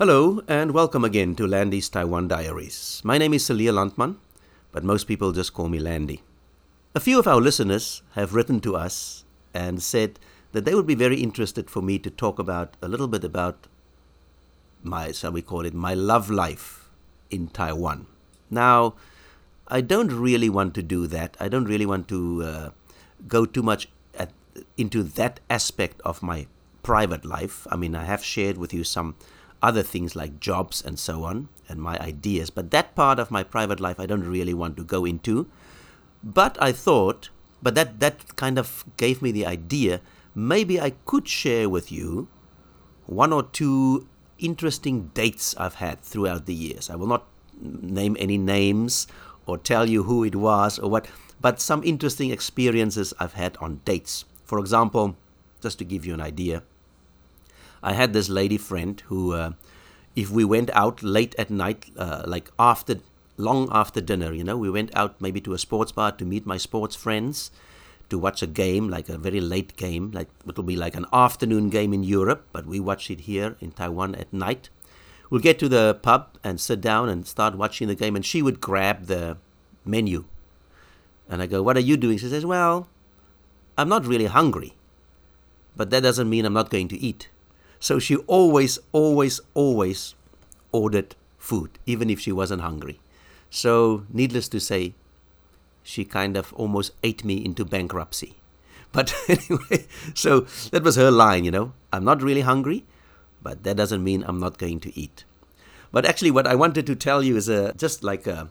Hello, and welcome again to Landy's Taiwan Diaries. My name is Celia Landman, but most people just call me Landy. A few of our listeners have written to us and said that they would be very interested for me to talk about a little bit about my, shall we call it, my love life in Taiwan. Now, I don't really want to do that. I don't really want to uh, go too much at, into that aspect of my private life. I mean, I have shared with you some other things like jobs and so on and my ideas, but that part of my private life I don't really want to go into. But I thought, but that, that kind of gave me the idea maybe I could share with you one or two interesting dates I've had throughout the years. I will not name any names or tell you who it was or what, but some interesting experiences I've had on dates. For example, just to give you an idea, I had this lady friend who, uh, if we went out late at night, uh, like after, long after dinner, you know, we went out maybe to a sports bar to meet my sports friends, to watch a game, like a very late game, like it'll be like an afternoon game in Europe, but we watch it here in Taiwan at night. We'll get to the pub and sit down and start watching the game, and she would grab the menu. And I go, What are you doing? She says, Well, I'm not really hungry, but that doesn't mean I'm not going to eat. So she always, always, always ordered food, even if she wasn't hungry. So, needless to say, she kind of almost ate me into bankruptcy. But anyway, so that was her line, you know. I'm not really hungry, but that doesn't mean I'm not going to eat. But actually, what I wanted to tell you is a, just like a,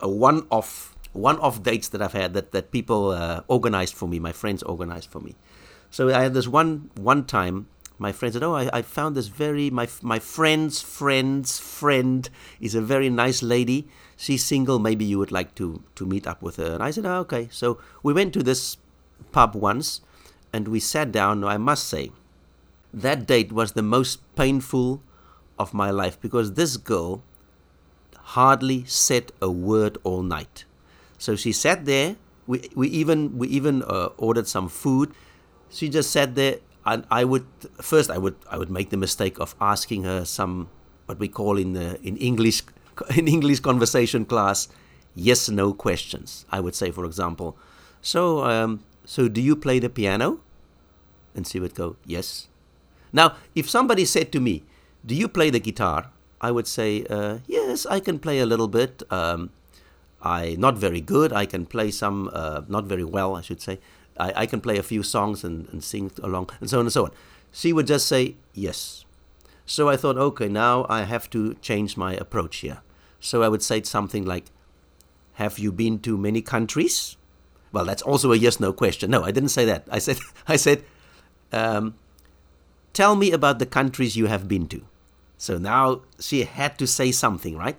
a one off one off dates that I've had that, that people uh, organized for me, my friends organized for me. So I had this one one time my friend said, "Oh, I, I found this very my my friend's friend's friend is a very nice lady. She's single. Maybe you would like to to meet up with her." And I said, oh, "Okay." So we went to this pub once, and we sat down. I must say, that date was the most painful of my life because this girl hardly said a word all night. So she sat there. We we even we even uh, ordered some food. She just sat there I, I would first I would I would make the mistake of asking her some what we call in the in English in English conversation class yes no questions. I would say, for example, so um, so do you play the piano? And she would go yes. Now, if somebody said to me, "Do you play the guitar?" I would say, uh, "Yes, I can play a little bit. Um, I not very good. I can play some, uh, not very well, I should say. I, I can play a few songs and, and sing along, and so on and so on. She would just say yes. So I thought, okay, now I have to change my approach here. So I would say something like, Have you been to many countries? Well, that's also a yes no question. No, I didn't say that. I said, I said, um, Tell me about the countries you have been to. So now she had to say something, right?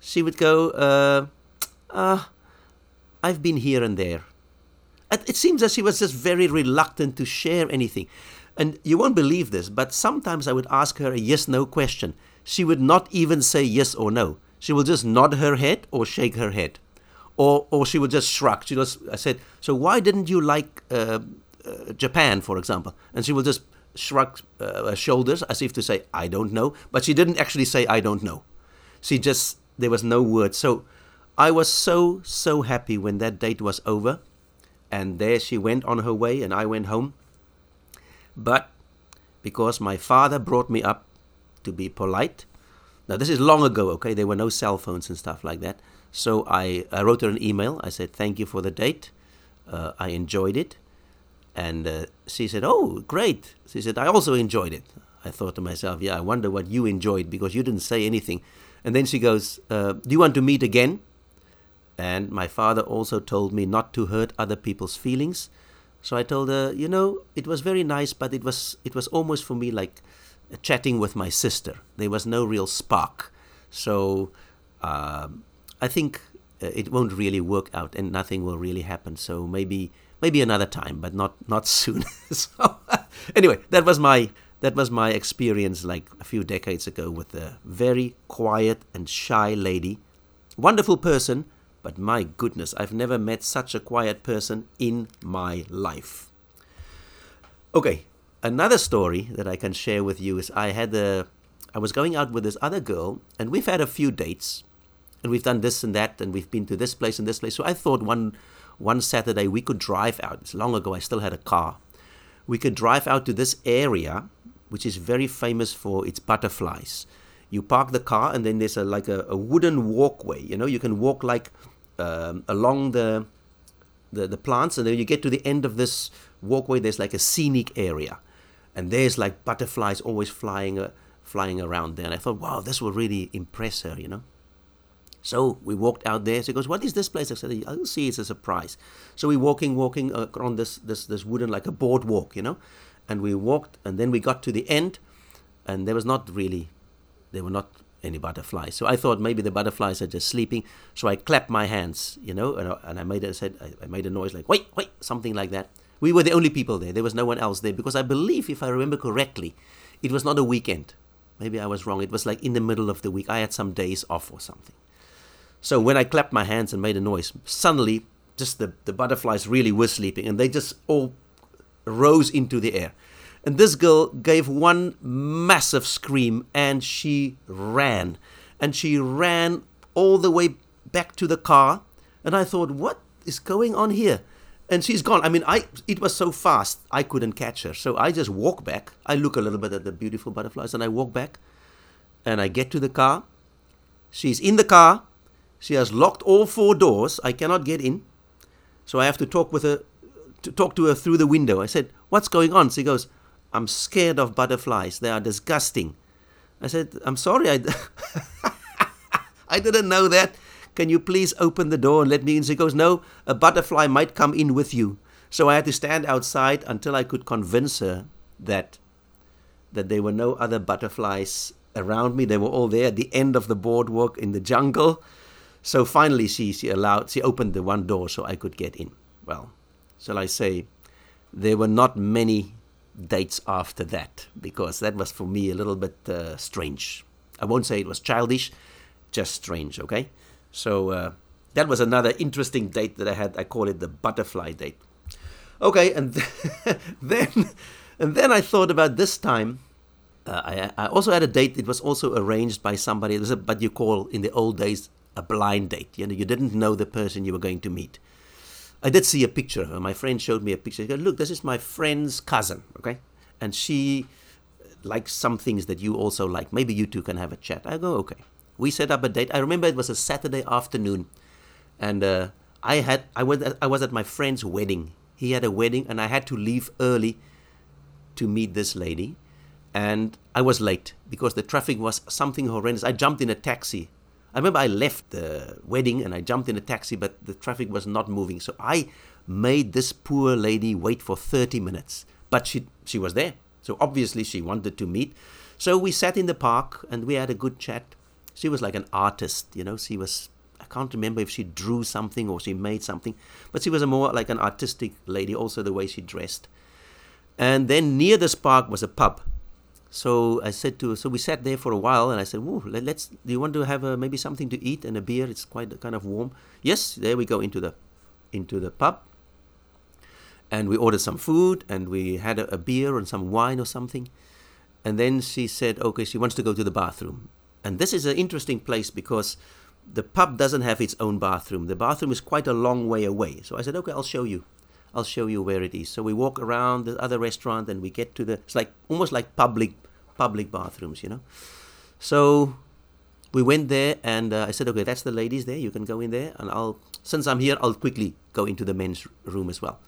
She would go, uh, uh, I've been here and there. It seems as she was just very reluctant to share anything. And you won't believe this, but sometimes I would ask her a yes no question. She would not even say yes or no. She will just nod her head or shake her head. Or, or she would just shrug. She just, I said, So why didn't you like uh, uh, Japan, for example? And she will just shrug uh, her shoulders as if to say, I don't know. But she didn't actually say, I don't know. She just, there was no word. So I was so, so happy when that date was over and there she went on her way, and I went home. But because my father brought me up to be polite, now this is long ago, okay? There were no cell phones and stuff like that. So I, I wrote her an email. I said, Thank you for the date. Uh, I enjoyed it. And uh, she said, Oh, great. She said, I also enjoyed it. I thought to myself, Yeah, I wonder what you enjoyed because you didn't say anything. And then she goes, uh, Do you want to meet again? And my father also told me not to hurt other people's feelings. So I told her, you know, it was very nice, but it was it was almost for me like chatting with my sister. There was no real spark. So um, I think uh, it won't really work out, and nothing will really happen. So maybe maybe another time, but not not soon. so anyway, that was my that was my experience like a few decades ago with a very quiet and shy lady, wonderful person, but my goodness, I've never met such a quiet person in my life. Okay, another story that I can share with you is I had a I was going out with this other girl, and we've had a few dates, and we've done this and that, and we've been to this place and this place. So I thought one one Saturday we could drive out. It's long ago. I still had a car. We could drive out to this area, which is very famous for its butterflies. You park the car, and then there's a like a, a wooden walkway. You know, you can walk like um, along the, the the plants, and then you get to the end of this walkway. There's like a scenic area, and there's like butterflies always flying. Uh, flying around there. And I thought, wow, this will really impress her, you know. So we walked out there. She goes, "What is this place?" I said, "I'll see. It's a surprise." So we walking, walking around this this this wooden like a boardwalk, you know, and we walked, and then we got to the end, and there was not really, there were not any butterflies. So I thought maybe the butterflies are just sleeping. So I clapped my hands, you know, and I, and I made a said I made a noise like wait, wait, something like that. We were the only people there. There was no one else there because I believe, if I remember correctly, it was not a weekend. Maybe I was wrong. It was like in the middle of the week. I had some days off or something. So when I clapped my hands and made a noise, suddenly just the, the butterflies really were sleeping and they just all rose into the air. And this girl gave one massive scream and she ran. And she ran all the way back to the car. And I thought, what is going on here? and she's gone. I mean, I it was so fast I couldn't catch her. So I just walk back. I look a little bit at the beautiful butterflies, and I walk back, and I get to the car. She's in the car. She has locked all four doors. I cannot get in, so I have to talk with her, to talk to her through the window. I said, "What's going on?" She goes, "I'm scared of butterflies. They are disgusting." I said, "I'm sorry. I." I didn't know that. Can you please open the door and let me in? She goes, No, a butterfly might come in with you. So I had to stand outside until I could convince her that that there were no other butterflies around me. They were all there at the end of the boardwalk in the jungle. So finally she, she allowed she opened the one door so I could get in. Well, shall I say there were not many dates after that because that was for me a little bit uh, strange. I won't say it was childish, just strange, okay? So uh, that was another interesting date that I had. I call it the butterfly date. Okay, and then and then I thought about this time. Uh, I, I, also had a date. It was also arranged by somebody. It was a, but you call in the old days a blind date. You know, you didn't know the person you were going to meet. I did see a picture of her. My friend showed me a picture. He said, "Look, this is my friend's cousin." Okay, and she likes some things that you also like. Maybe you two can have a chat. I go, okay we set up a date. I remember it was a Saturday afternoon, and uh, I had I was I was at my friend's wedding. He had a wedding, and I had to leave early to meet this lady, and I was late because the traffic was something horrendous. I jumped in a taxi. I remember I left the wedding and I jumped in a taxi, but the traffic was not moving. So I made this poor lady wait for 30 minutes. But she she was there. So obviously she wanted to meet. So we sat in the park and we had a good chat she was like an artist, you know. She was I can't remember if she drew something or she made something, but she was a more like an artistic lady. Also, the way she dressed. And then near this park was a pub. So I said to so we sat there for a while, and I said, "Whoa, let, us Do you want to have a, maybe something to eat and a beer? It's quite kind of warm." Yes, there we go into the into the pub, and we ordered some food, and we had a, a beer and some wine or something. And then she said, "Okay, she wants to go to the bathroom." And this is an interesting place because the pub doesn't have its own bathroom. The bathroom is quite a long way away. So I said, okay, I'll show you. I'll show you where it is. So we walk around the other restaurant and we get to the, it's like almost like public, public bathrooms, you know. So we went there and uh, I said, okay, that's the ladies there. You can go in there. And I'll, since I'm here, I'll quickly go into the men's room as well.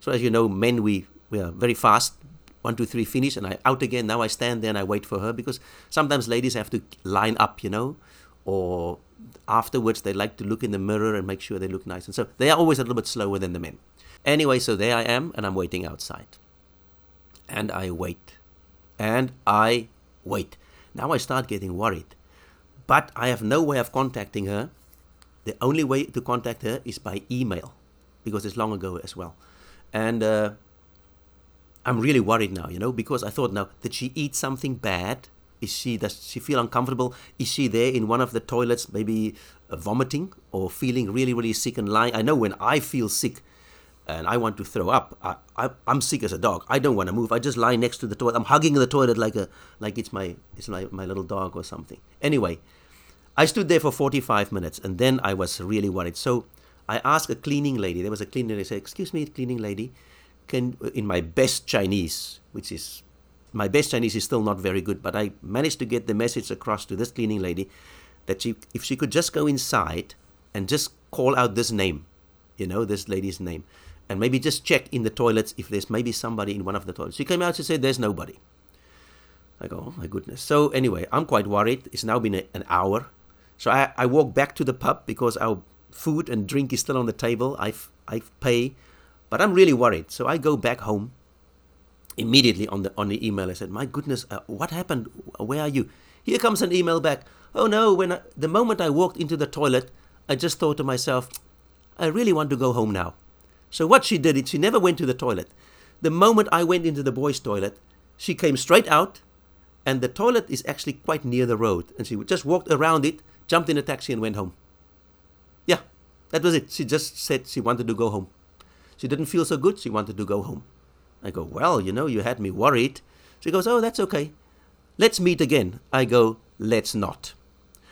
So as you know, men, we, we are very fast one, two, three, finish, and I out again. Now I stand there and I wait for her because sometimes ladies have to line up, you know, or afterwards they like to look in the mirror and make sure they look nice. And so they are always a little bit slower than the men. Anyway, so there I am and I'm waiting outside. And I wait. And I wait. Now I start getting worried. But I have no way of contacting her. The only way to contact her is by email because it's long ago as well. And uh, I'm really worried now, you know, because I thought now, did she eat something bad? Is she does she feel uncomfortable? Is she there in one of the toilets, maybe uh, vomiting or feeling really really sick and lying? I know when I feel sick, and I want to throw up. I, I, I'm sick as a dog. I don't want to move. I just lie next to the toilet. I'm hugging the toilet like a like it's my it's my, my little dog or something. Anyway, I stood there for 45 minutes, and then I was really worried. So I asked a cleaning lady. There was a cleaning lady. I said, "Excuse me, cleaning lady, can in my best Chinese, which is my best Chinese is still not very good, but I managed to get the message across to this cleaning lady that she, if she could just go inside and just call out this name, you know, this lady's name, and maybe just check in the toilets if there's maybe somebody in one of the toilets. She came out and said, There's nobody. I go, Oh my goodness. So, anyway, I'm quite worried. It's now been a, an hour. So, I, I walk back to the pub because our food and drink is still on the table. I, I pay, but I'm really worried. So, I go back home immediately on the on the email. I said, "My goodness, uh, what happened? Where are you?" Here comes an email back. Oh no! When I, the moment I walked into the toilet, I just thought to myself, "I really want to go home now." So what she did is she never went to the toilet. The moment I went into the boys' toilet, she came straight out, and the toilet is actually quite near the road, and she just walked around it, jumped in a taxi, and went home. Yeah, that was it. She just said she wanted to go home. She didn't feel so good. She wanted to go home. I go, Well, you know, you had me worried. She goes, Oh, that's okay. Let's meet again. I go, Let's not.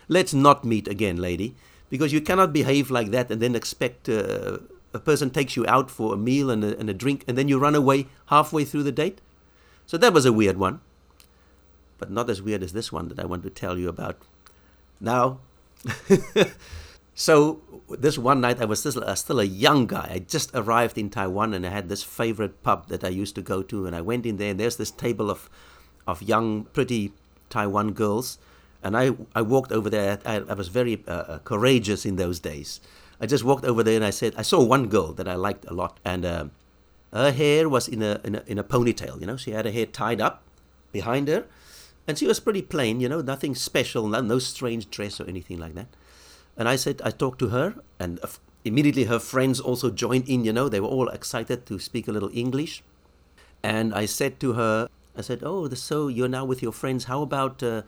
Let's not meet again, lady, because you cannot behave like that and then expect uh, a person takes you out for a meal and a, and a drink and then you run away halfway through the date. So that was a weird one, but not as weird as this one that I want to tell you about. Now, so this one night I was still, uh, still a young guy. I just arrived in Taiwan and I had this favorite pub that I used to go to. And I went in there and there's this table of, of young, pretty Taiwan girls. And I, I walked over there. I, I was very uh, uh, courageous in those days. I just walked over there and I said, I saw one girl that I liked a lot. And uh, her hair was in a, in a, in a ponytail, you know. She had her hair tied up behind her. And she was pretty plain, you know, nothing special, no, no strange dress or anything like that. And I said, I talked to her, and immediately her friends also joined in, you know, they were all excited to speak a little English. And I said to her, I said, Oh, so you're now with your friends. How about, uh,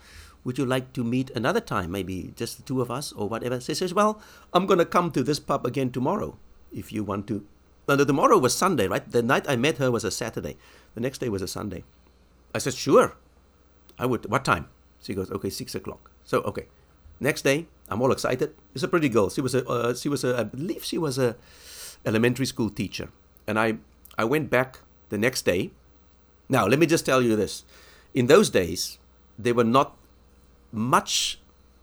would you like to meet another time, maybe just the two of us or whatever? She says, Well, I'm going to come to this pub again tomorrow if you want to. Now, tomorrow was Sunday, right? The night I met her was a Saturday. The next day was a Sunday. I said, Sure. I would. What time? She goes, Okay, six o'clock. So, okay. Next day, I'm all excited. It's a pretty girl. She was a, uh, she was a, I believe she was a elementary school teacher. And I, I went back the next day. Now, let me just tell you this. In those days, there were not much,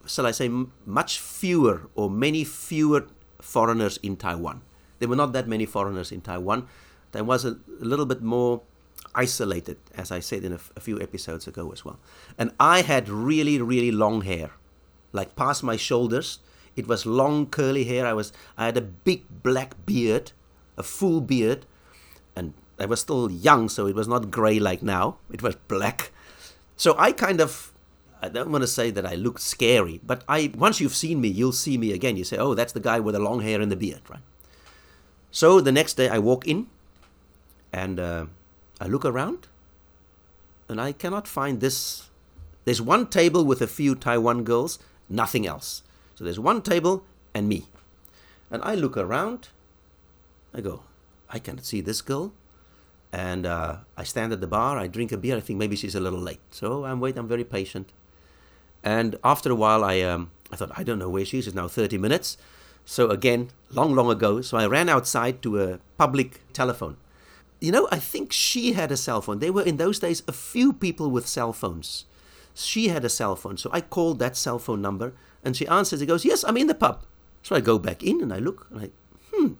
shall I say, much fewer or many fewer foreigners in Taiwan. There were not that many foreigners in Taiwan. There was a, a little bit more isolated, as I said in a, few episodes ago as well. And I had really, really long hair like past my shoulders. It was long curly hair. I was I had a big black beard, a full beard, and I was still young, so it was not gray like now. It was black. So I kind of I don't want to say that I looked scary, but I once you've seen me, you'll see me again. You say, "Oh, that's the guy with the long hair and the beard," right? So the next day I walk in, and uh, I look around, and I cannot find this. There's one table with a few Taiwan girls, nothing else. So there's one table and me. And I look around, I go, I cannot see this girl. And uh, I stand at the bar, I drink a beer, I think maybe she's a little late. So I'm waiting, I'm very patient. And after a while, I, um, I thought, I don't know where she is, it's now 30 minutes. So again, long, long ago, so I ran outside to a public telephone. You know, I think she had a cell phone. There were in those days a few people with cell phones. She had a cell phone, so I called that cell phone number, and she answers. He goes, "Yes, I'm in the pub." So I go back in and I look, and I, hmm,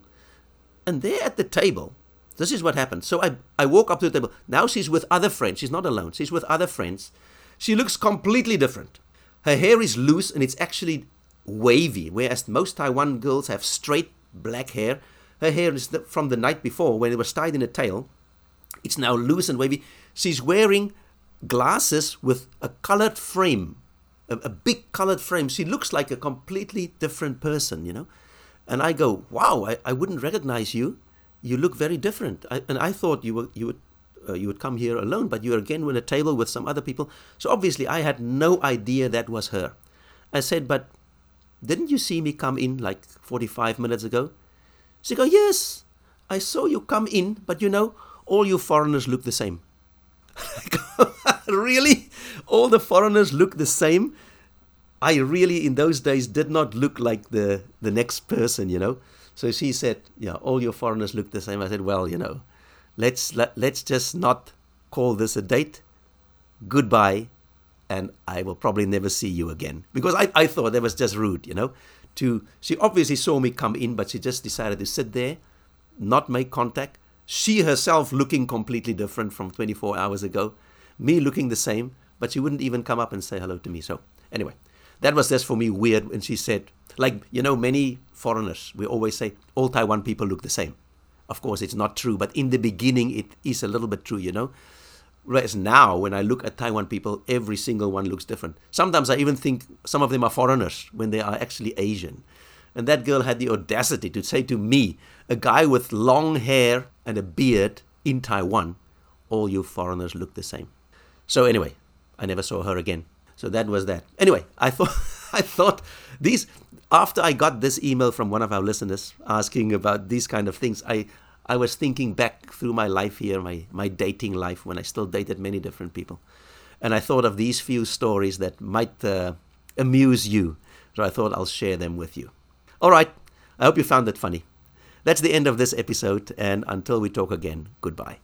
and there at the table, this is what happened. So I I walk up to the table. Now she's with other friends. She's not alone. She's with other friends. She looks completely different. Her hair is loose and it's actually wavy, whereas most Taiwan girls have straight black hair. Her hair is from the night before when it was tied in a tail. It's now loose and wavy. She's wearing glasses with a colored frame, a, a, big colored frame. She looks like a completely different person, you know. And I go, wow, I, I wouldn't recognize you. You look very different. I, and I thought you were you would uh, you would come here alone, but you're again with a table with some other people. So obviously, I had no idea that was her. I said, but didn't you see me come in like 45 minutes ago? She go, yes. I saw you come in, but you know, all you foreigners look the same. really? All the foreigners look the same? I really, in those days, did not look like the, the next person, you know. So she said, yeah, all your foreigners look the same. I said, well, you know, let's, let, let's just not call this a date. Goodbye. And I will probably never see you again. Because I, I thought that was just rude, you know. To She obviously saw me come in, but she just decided to sit there, not make contact. She herself looking completely different from 24 hours ago. Me looking the same, but she wouldn't even come up and say hello to me. So, anyway, that was just for me weird when she said, like, you know, many foreigners, we always say, all Taiwan people look the same. Of course, it's not true, but in the beginning, it is a little bit true, you know. Whereas now, when I look at Taiwan people, every single one looks different. Sometimes I even think some of them are foreigners when they are actually Asian. And that girl had the audacity to say to me, a guy with long hair and a beard in Taiwan, all you foreigners look the same. So anyway, I never saw her again. So that was that. Anyway, I thought I thought these after I got this email from one of our listeners asking about these kind of things, I I was thinking back through my life here, my my dating life when I still dated many different people, and I thought of these few stories that might uh, amuse you. So I thought I'll share them with you. All right, I hope you found it funny. That's the end of this episode, and until we talk again, goodbye.